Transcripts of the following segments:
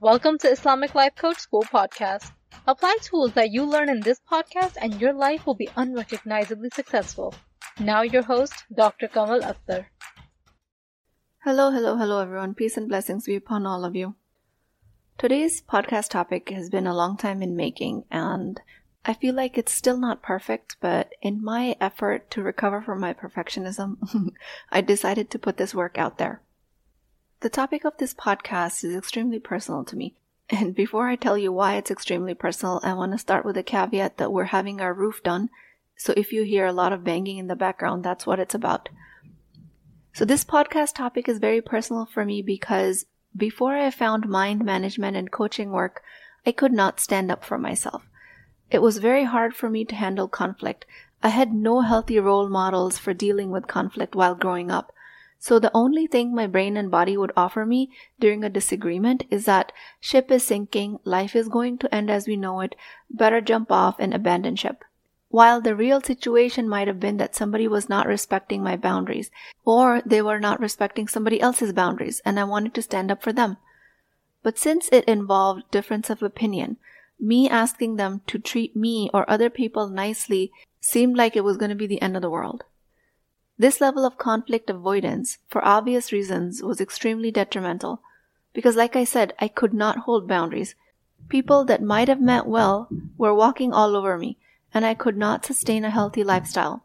Welcome to Islamic Life Coach School podcast. Apply tools that you learn in this podcast and your life will be unrecognizably successful. Now your host, Dr. Kamal Akhtar. Hello, hello, hello everyone. Peace and blessings be upon all of you. Today's podcast topic has been a long time in making and I feel like it's still not perfect, but in my effort to recover from my perfectionism, I decided to put this work out there. The topic of this podcast is extremely personal to me. And before I tell you why it's extremely personal, I want to start with a caveat that we're having our roof done. So if you hear a lot of banging in the background, that's what it's about. So this podcast topic is very personal for me because before I found mind management and coaching work, I could not stand up for myself. It was very hard for me to handle conflict. I had no healthy role models for dealing with conflict while growing up. So the only thing my brain and body would offer me during a disagreement is that ship is sinking, life is going to end as we know it, better jump off and abandon ship. While the real situation might have been that somebody was not respecting my boundaries, or they were not respecting somebody else's boundaries, and I wanted to stand up for them. But since it involved difference of opinion, me asking them to treat me or other people nicely seemed like it was going to be the end of the world. This level of conflict avoidance, for obvious reasons, was extremely detrimental because, like I said, I could not hold boundaries. People that might have meant well were walking all over me, and I could not sustain a healthy lifestyle.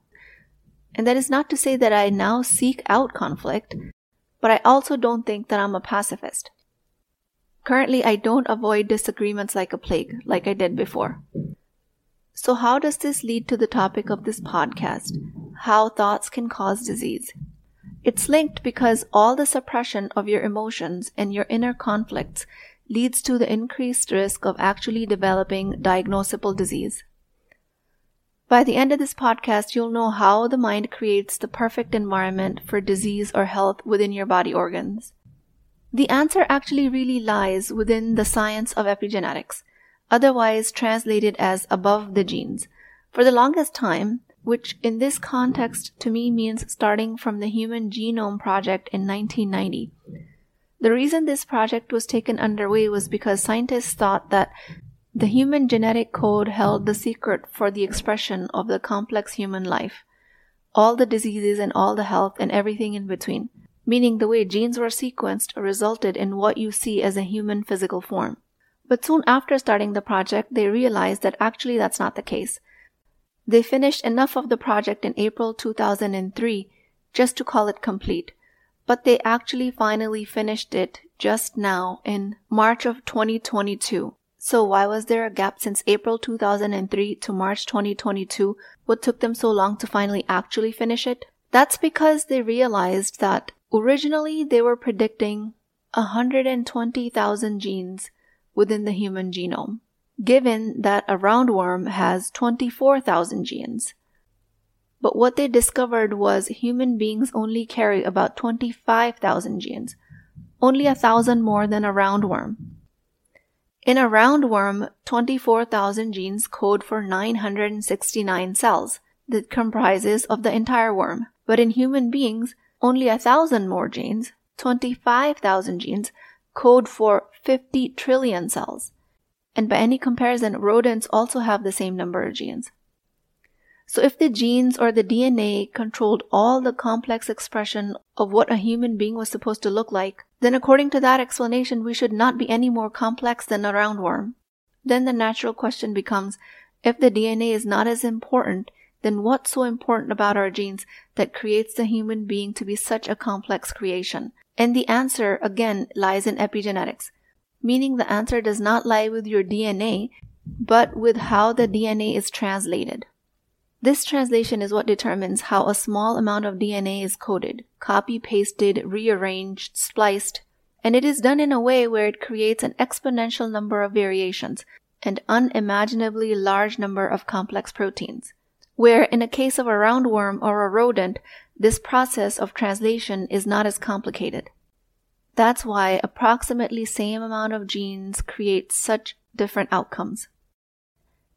And that is not to say that I now seek out conflict, but I also don't think that I'm a pacifist. Currently, I don't avoid disagreements like a plague, like I did before. So, how does this lead to the topic of this podcast? How thoughts can cause disease. It's linked because all the suppression of your emotions and your inner conflicts leads to the increased risk of actually developing diagnosable disease. By the end of this podcast, you'll know how the mind creates the perfect environment for disease or health within your body organs. The answer actually really lies within the science of epigenetics otherwise translated as above the genes. For the longest time, which in this context to me means starting from the Human Genome Project in 1990. The reason this project was taken underway was because scientists thought that the human genetic code held the secret for the expression of the complex human life, all the diseases and all the health and everything in between, meaning the way genes were sequenced resulted in what you see as a human physical form. But soon after starting the project, they realized that actually that's not the case. They finished enough of the project in April 2003 just to call it complete, but they actually finally finished it just now in March of 2022. So why was there a gap since April 2003 to March 2022? What took them so long to finally actually finish it? That's because they realized that originally they were predicting 120,000 genes within the human genome, given that a roundworm has 24,000 genes. But what they discovered was human beings only carry about 25,000 genes, only a thousand more than a roundworm. In a roundworm, 24,000 genes code for 969 cells that comprises of the entire worm. But in human beings, only a thousand more genes, 25,000 genes, code for 50 trillion cells. And by any comparison, rodents also have the same number of genes. So if the genes or the DNA controlled all the complex expression of what a human being was supposed to look like, then according to that explanation, we should not be any more complex than a roundworm. Then the natural question becomes, if the DNA is not as important, then what's so important about our genes that creates the human being to be such a complex creation? And the answer, again, lies in epigenetics, meaning the answer does not lie with your DNA, but with how the DNA is translated. This translation is what determines how a small amount of DNA is coded, copy pasted, rearranged, spliced, and it is done in a way where it creates an exponential number of variations and unimaginably large number of complex proteins. Where in a case of a roundworm or a rodent, this process of translation is not as complicated. That's why approximately same amount of genes create such different outcomes.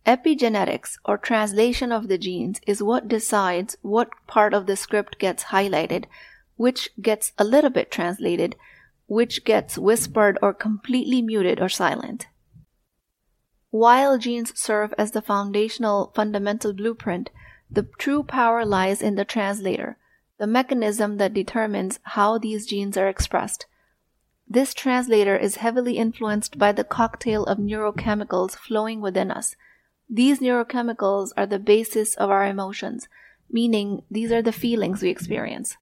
Epigenetics or translation of the genes is what decides what part of the script gets highlighted, which gets a little bit translated, which gets whispered or completely muted or silent. While genes serve as the foundational fundamental blueprint, the true power lies in the translator, the mechanism that determines how these genes are expressed. This translator is heavily influenced by the cocktail of neurochemicals flowing within us. These neurochemicals are the basis of our emotions, meaning these are the feelings we experience.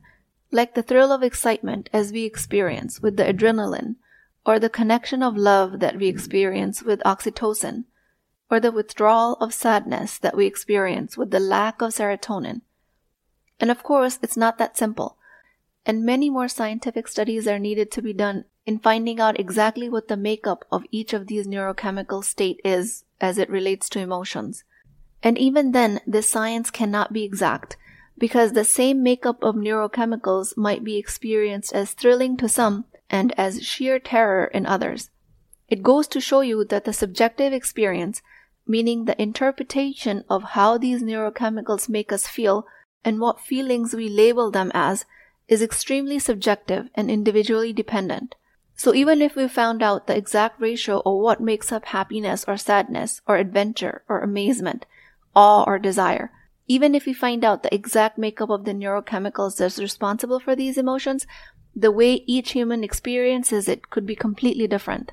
Like the thrill of excitement as we experience with the adrenaline, or the connection of love that we experience with oxytocin, or the withdrawal of sadness that we experience with the lack of serotonin. And of course, it's not that simple. And many more scientific studies are needed to be done in finding out exactly what the makeup of each of these neurochemical state is as it relates to emotions. And even then, this science cannot be exact because the same makeup of neurochemicals might be experienced as thrilling to some and as sheer terror in others. It goes to show you that the subjective experience, meaning the interpretation of how these neurochemicals make us feel and what feelings we label them as, is extremely subjective and individually dependent. So even if we found out the exact ratio of what makes up happiness or sadness or adventure or amazement, awe or desire, even if we find out the exact makeup of the neurochemicals that's responsible for these emotions, the way each human experiences it could be completely different.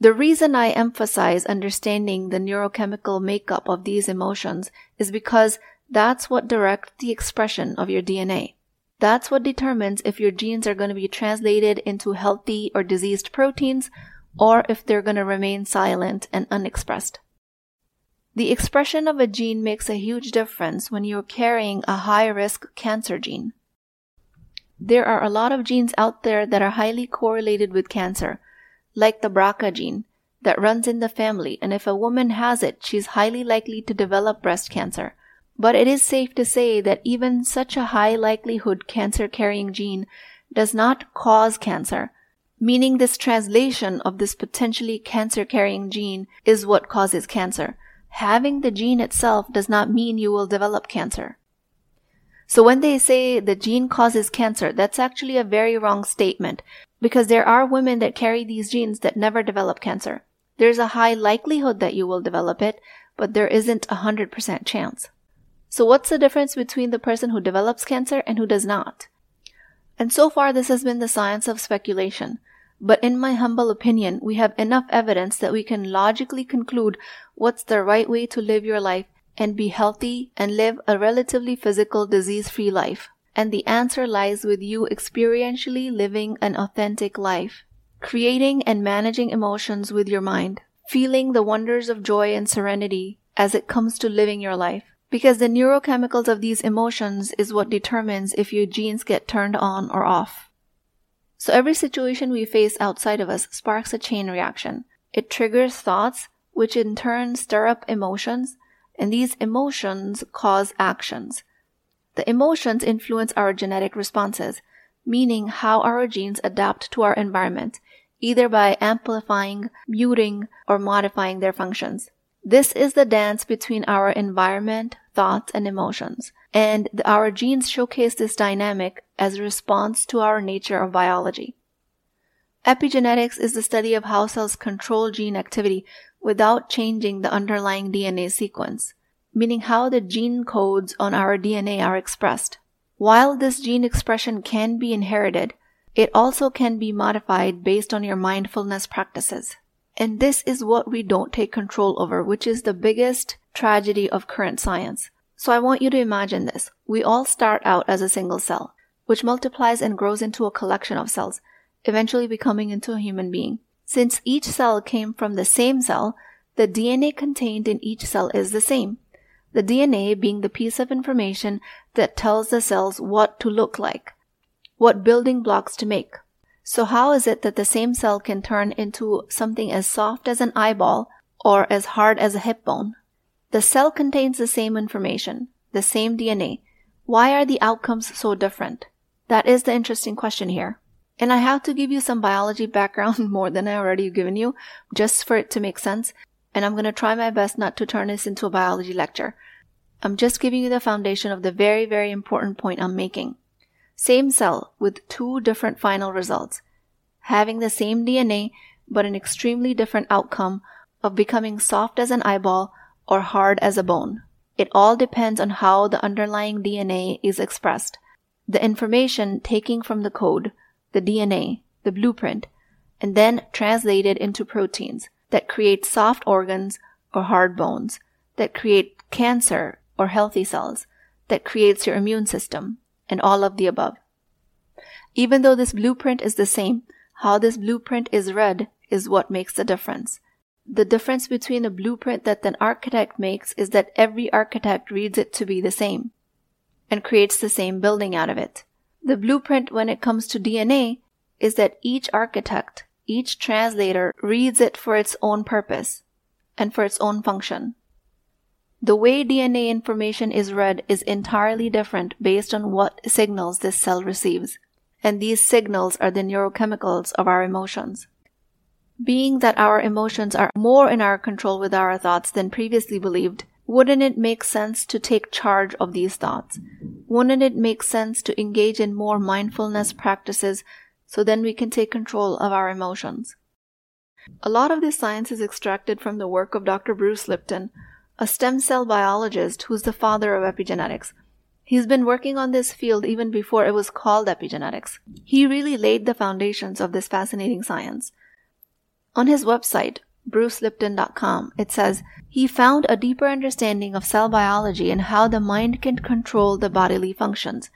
The reason I emphasize understanding the neurochemical makeup of these emotions is because that's what directs the expression of your DNA. That's what determines if your genes are going to be translated into healthy or diseased proteins or if they're going to remain silent and unexpressed. The expression of a gene makes a huge difference when you're carrying a high risk cancer gene. There are a lot of genes out there that are highly correlated with cancer, like the BRCA gene that runs in the family, and if a woman has it, she's highly likely to develop breast cancer. But it is safe to say that even such a high likelihood cancer carrying gene does not cause cancer, meaning this translation of this potentially cancer carrying gene is what causes cancer. Having the gene itself does not mean you will develop cancer. So when they say the gene causes cancer, that's actually a very wrong statement because there are women that carry these genes that never develop cancer. There's a high likelihood that you will develop it, but there isn't a 100% chance. So what's the difference between the person who develops cancer and who does not? And so far this has been the science of speculation. But in my humble opinion, we have enough evidence that we can logically conclude what's the right way to live your life and be healthy and live a relatively physical disease-free life. And the answer lies with you experientially living an authentic life, creating and managing emotions with your mind, feeling the wonders of joy and serenity as it comes to living your life because the neurochemicals of these emotions is what determines if your genes get turned on or off. So every situation we face outside of us sparks a chain reaction. It triggers thoughts, which in turn stir up emotions, and these emotions cause actions. The emotions influence our genetic responses, meaning how our genes adapt to our environment, either by amplifying, muting, or modifying their functions. This is the dance between our environment, thoughts, and emotions. And our genes showcase this dynamic as a response to our nature of biology. Epigenetics is the study of how cells control gene activity without changing the underlying DNA sequence, meaning how the gene codes on our DNA are expressed. While this gene expression can be inherited, it also can be modified based on your mindfulness practices. And this is what we don't take control over, which is the biggest tragedy of current science. So I want you to imagine this. We all start out as a single cell, which multiplies and grows into a collection of cells, eventually becoming into a human being. Since each cell came from the same cell, the DNA contained in each cell is the same. The DNA being the piece of information that tells the cells what to look like, what building blocks to make, so how is it that the same cell can turn into something as soft as an eyeball or as hard as a hip bone? The cell contains the same information, the same DNA. Why are the outcomes so different? That is the interesting question here. And I have to give you some biology background more than I already given you, just for it to make sense. And I'm going to try my best not to turn this into a biology lecture. I'm just giving you the foundation of the very, very important point I'm making. Same cell with two different final results. having the same DNA but an extremely different outcome of becoming soft as an eyeball or hard as a bone. It all depends on how the underlying DNA is expressed. The information taking from the code, the DNA, the blueprint, and then translated into proteins that create soft organs or hard bones, that create cancer or healthy cells, that creates your immune system, and all of the above. Even though this blueprint is the same, how this blueprint is read is what makes the difference. The difference between a blueprint that an architect makes is that every architect reads it to be the same and creates the same building out of it. The blueprint when it comes to DNA is that each architect, each translator reads it for its own purpose and for its own function. The way DNA information is read is entirely different based on what signals this cell receives, and these signals are the neurochemicals of our emotions. Being that our emotions are more in our control with our thoughts than previously believed, wouldn't it make sense to take charge of these thoughts? Wouldn't it make sense to engage in more mindfulness practices so then we can take control of our emotions? A lot of this science is extracted from the work of Dr. Bruce Lipton, a stem cell biologist who's the father of epigenetics. He's been working on this field even before it was called epigenetics. He really laid the foundations of this fascinating science. On his website, brucelipton.com, it says, he found a deeper understanding of cell biology and how the mind can control the bodily functions,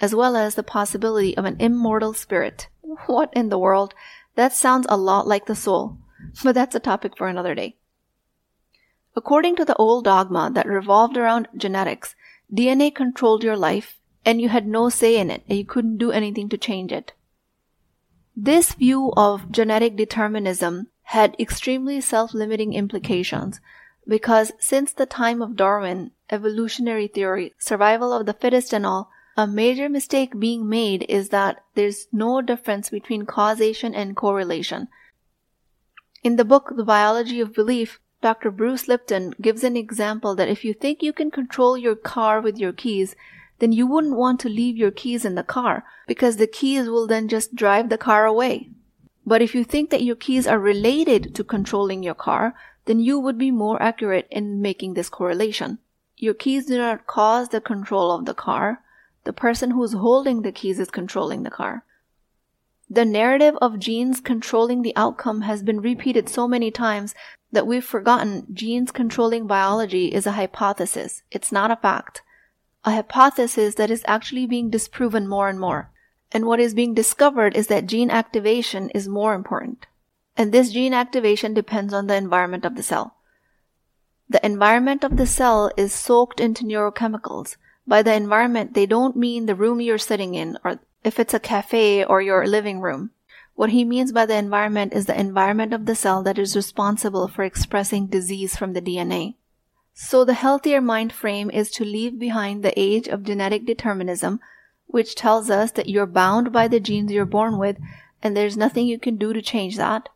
as well as the possibility of an immortal spirit. What in the world? That sounds a lot like the soul, but that's a topic for another day. According to the old dogma that revolved around genetics, DNA controlled your life and you had no say in it and you couldn't do anything to change it. This view of genetic determinism had extremely self-limiting implications because since the time of Darwin, evolutionary theory, survival of the fittest and all, a major mistake being made is that there's no difference between causation and correlation. In the book The Biology of Belief, Dr. Bruce Lipton gives an example that if you think you can control your car with your keys, then you wouldn't want to leave your keys in the car because the keys will then just drive the car away. But if you think that your keys are related to controlling your car, then you would be more accurate in making this correlation. Your keys do not cause the control of the car. The person who's holding the keys is controlling the car. The narrative of genes controlling the outcome has been repeated so many times that we've forgotten genes controlling biology is a hypothesis. It's not a fact a hypothesis that is actually being disproven more and more. And what is being discovered is that gene activation is more important. And this gene activation depends on the environment of the cell. The environment of the cell is soaked into neurochemicals. By the environment, they don't mean the room you're sitting in or if it's a cafe or your living room. What he means by the environment is the environment of the cell that is responsible for expressing disease from the DNA. So the healthier mind frame is to leave behind the age of genetic determinism, which tells us that you're bound by the genes you're born with and there's nothing you can do to change that.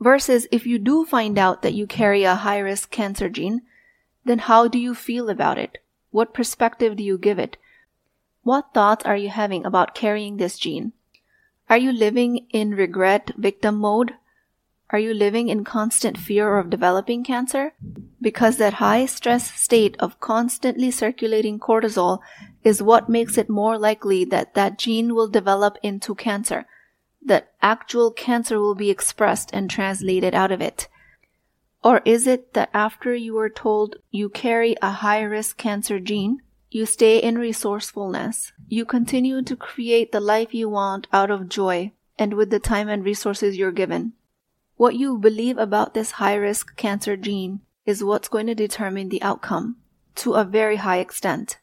Versus if you do find out that you carry a high risk cancer gene, then how do you feel about it? What perspective do you give it? What thoughts are you having about carrying this gene? Are you living in regret victim mode are you living in constant fear of developing cancer? Because that high stress state of constantly circulating cortisol is what makes it more likely that that gene will develop into cancer, that actual cancer will be expressed and translated out of it. Or is it that after you are told you carry a high risk cancer gene, you stay in resourcefulness. You continue to create the life you want out of joy and with the time and resources you're given. What you believe about this high risk cancer gene is what's going to determine the outcome to a very high extent.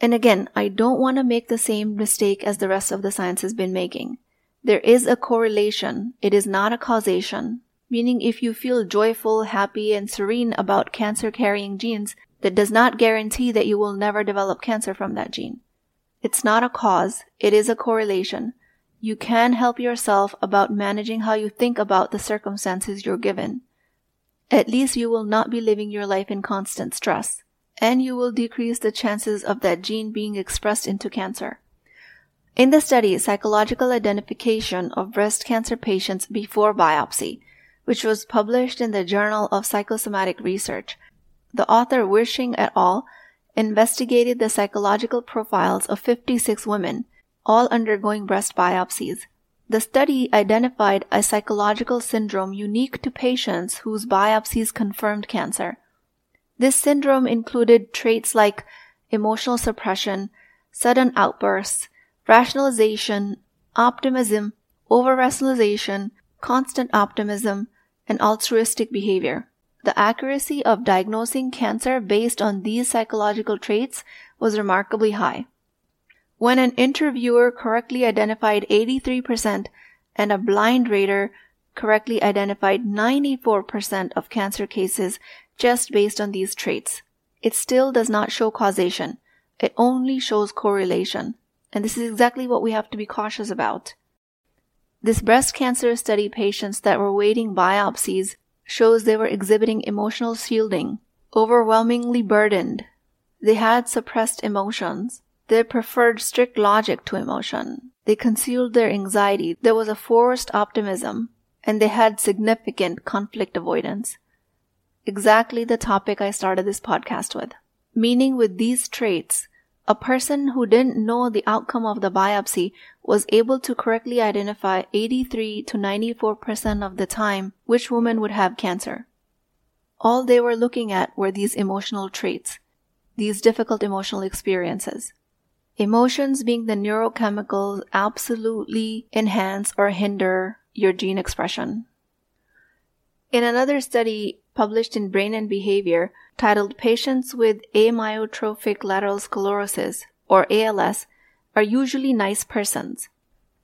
And again, I don't want to make the same mistake as the rest of the science has been making. There is a correlation. It is not a causation. Meaning if you feel joyful, happy, and serene about cancer carrying genes, that does not guarantee that you will never develop cancer from that gene. It's not a cause. It is a correlation you can help yourself about managing how you think about the circumstances you're given. At least you will not be living your life in constant stress, and you will decrease the chances of that gene being expressed into cancer. In the study, psychological identification of breast cancer patients before biopsy, which was published in the Journal of Psychosomatic Research, the author Wirsching et al. investigated the psychological profiles of 56 women, all undergoing breast biopsies. The study identified a psychological syndrome unique to patients whose biopsies confirmed cancer. This syndrome included traits like emotional suppression, sudden outbursts, rationalization, optimism, over-rationalization, constant optimism, and altruistic behavior. The accuracy of diagnosing cancer based on these psychological traits was remarkably high. When an interviewer correctly identified 83% and a blind rater correctly identified 94% of cancer cases just based on these traits, it still does not show causation. It only shows correlation. And this is exactly what we have to be cautious about. This breast cancer study patients that were waiting biopsies shows they were exhibiting emotional shielding, overwhelmingly burdened. They had suppressed emotions. They preferred strict logic to emotion. They concealed their anxiety. There was a forced optimism, and they had significant conflict avoidance. Exactly the topic I started this podcast with. Meaning with these traits, a person who didn't know the outcome of the biopsy was able to correctly identify 83 to 94% of the time which woman would have cancer. All they were looking at were these emotional traits, these difficult emotional experiences. Emotions being the neurochemicals absolutely enhance or hinder your gene expression. In another study published in Brain and Behavior, titled Patients with Amyotrophic Lateral Sclerosis, or ALS, are usually nice persons.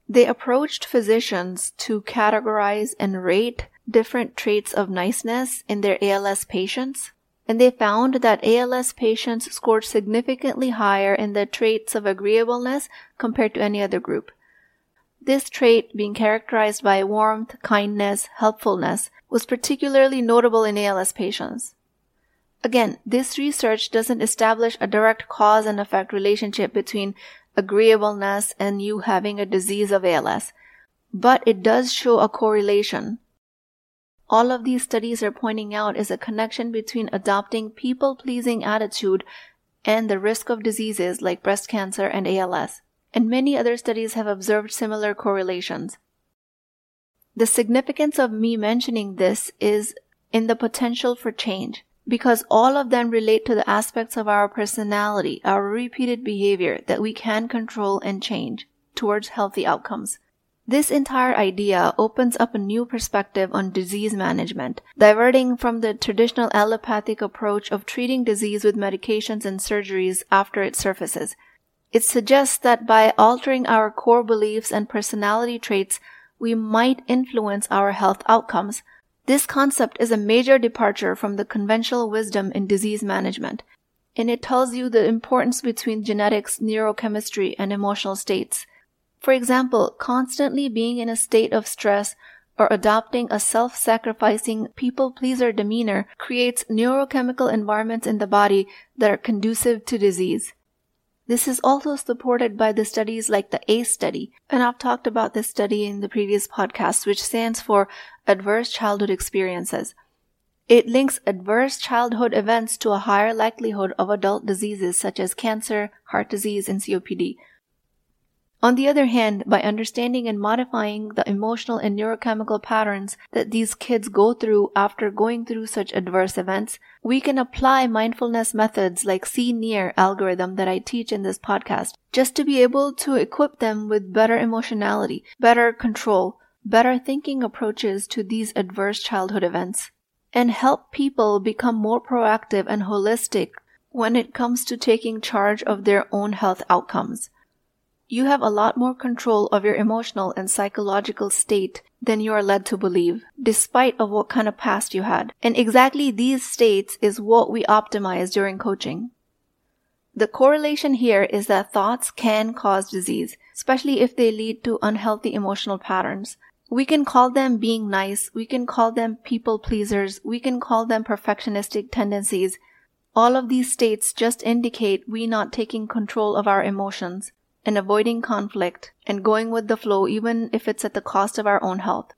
They approached physicians to categorize and rate different traits of niceness in their ALS patients, and they found that ALS patients scored significantly higher in the traits of agreeableness compared to any other group. This trait, being characterized by warmth, kindness, helpfulness, was particularly notable in ALS patients. Again, this research doesn't establish a direct cause and effect relationship between agreeableness and you having a disease of ALS, but it does show a correlation. All of these studies are pointing out is a connection between adopting people pleasing attitude and the risk of diseases like breast cancer and ALS, and many other studies have observed similar correlations. The significance of me mentioning this is in the potential for change because all of them relate to the aspects of our personality, our repeated behavior that we can control and change towards healthy outcomes. This entire idea opens up a new perspective on disease management, diverting from the traditional allopathic approach of treating disease with medications and surgeries after it surfaces. It suggests that by altering our core beliefs and personality traits, we might influence our health outcomes this concept is a major departure from the conventional wisdom in disease management, and it tells you the importance between genetics, neurochemistry, and emotional states. For example, constantly being in a state of stress or adopting a self-sacrificing people pleaser demeanor creates neurochemical environments in the body that are conducive to disease. This is also supported by the studies like the ACE study, and I've talked about this study in the previous podcast, which stands for Adverse Childhood Experiences. It links adverse childhood events to a higher likelihood of adult diseases such as cancer, heart disease, and COPD. On the other hand, by understanding and modifying the emotional and neurochemical patterns that these kids go through after going through such adverse events, we can apply mindfulness methods like See Near algorithm that I teach in this podcast, just to be able to equip them with better emotionality, better control, better thinking approaches to these adverse childhood events, and help people become more proactive and holistic when it comes to taking charge of their own health outcomes you have a lot more control of your emotional and psychological state than you are led to believe, despite of what kind of past you had. And exactly these states is what we optimize during coaching. The correlation here is that thoughts can cause disease, especially if they lead to unhealthy emotional patterns. We can call them being nice, we can call them people pleasers, we can call them perfectionistic tendencies. All of these states just indicate we not taking control of our emotions and avoiding conflict and going with the flow even if it's at the cost of our own health.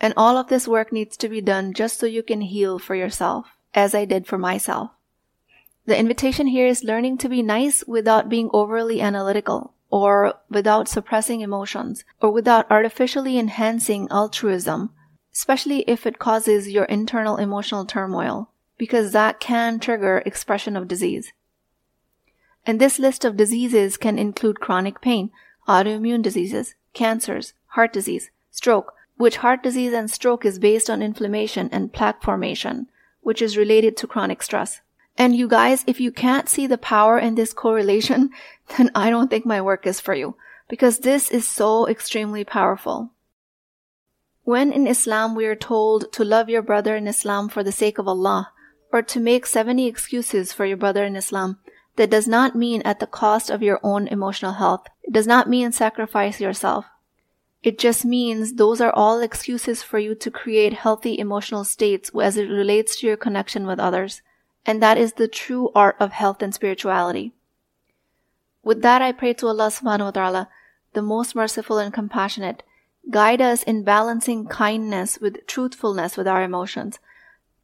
And all of this work needs to be done just so you can heal for yourself, as I did for myself. The invitation here is learning to be nice without being overly analytical, or without suppressing emotions, or without artificially enhancing altruism, especially if it causes your internal emotional turmoil, because that can trigger expression of disease. And this list of diseases can include chronic pain, autoimmune diseases, cancers, heart disease, stroke, which heart disease and stroke is based on inflammation and plaque formation, which is related to chronic stress. And you guys, if you can't see the power in this correlation, then I don't think my work is for you, because this is so extremely powerful. When in Islam we are told to love your brother in Islam for the sake of Allah, or to make 70 excuses for your brother in Islam, that does not mean at the cost of your own emotional health. It does not mean sacrifice yourself. It just means those are all excuses for you to create healthy emotional states as it relates to your connection with others. And that is the true art of health and spirituality. With that, I pray to Allah subhanahu wa ta'ala, the most merciful and compassionate, guide us in balancing kindness with truthfulness with our emotions.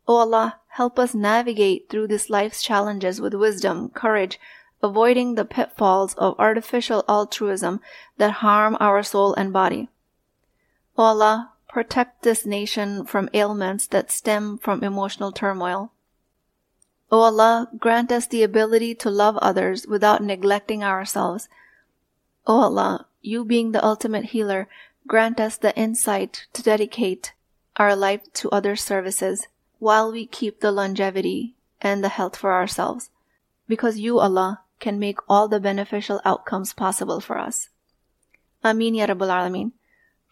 O Allah, help us navigate through this life's challenges with wisdom, courage, avoiding the pitfalls of artificial altruism that harm our soul and body. O Allah, protect this nation from ailments that stem from emotional turmoil. O Allah, grant us the ability to love others without neglecting ourselves. O Allah, you being the ultimate healer, grant us the insight to dedicate our life to other services while we keep the longevity and the health for ourselves. Because you, Allah, can make all the beneficial outcomes possible for us. Ameen Ya Rabbal Alameen.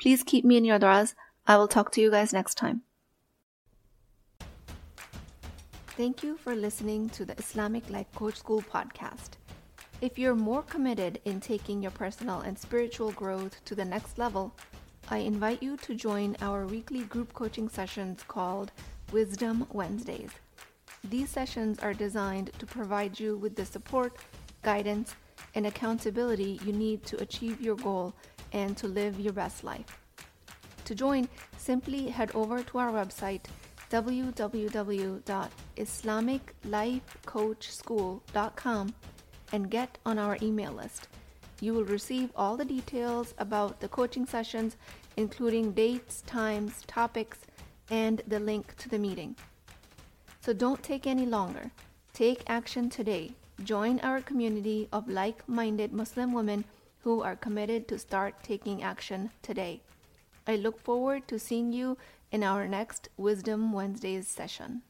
Please keep me in your du'as. I will talk to you guys next time. Thank you for listening to the Islamic Life Coach School podcast. If you're more committed in taking your personal and spiritual growth to the next level, I invite you to join our weekly group coaching sessions called Wisdom Wednesdays. These sessions are designed to provide you with the support, guidance, and accountability you need to achieve your goal and to live your best life. To join, simply head over to our website www.islamiclifecoachschool.com and get on our email list. You will receive all the details about the coaching sessions, including dates, times, topics, and the link to the meeting. So don't take any longer. Take action today. Join our community of like minded Muslim women who are committed to start taking action today. I look forward to seeing you in our next Wisdom Wednesdays session.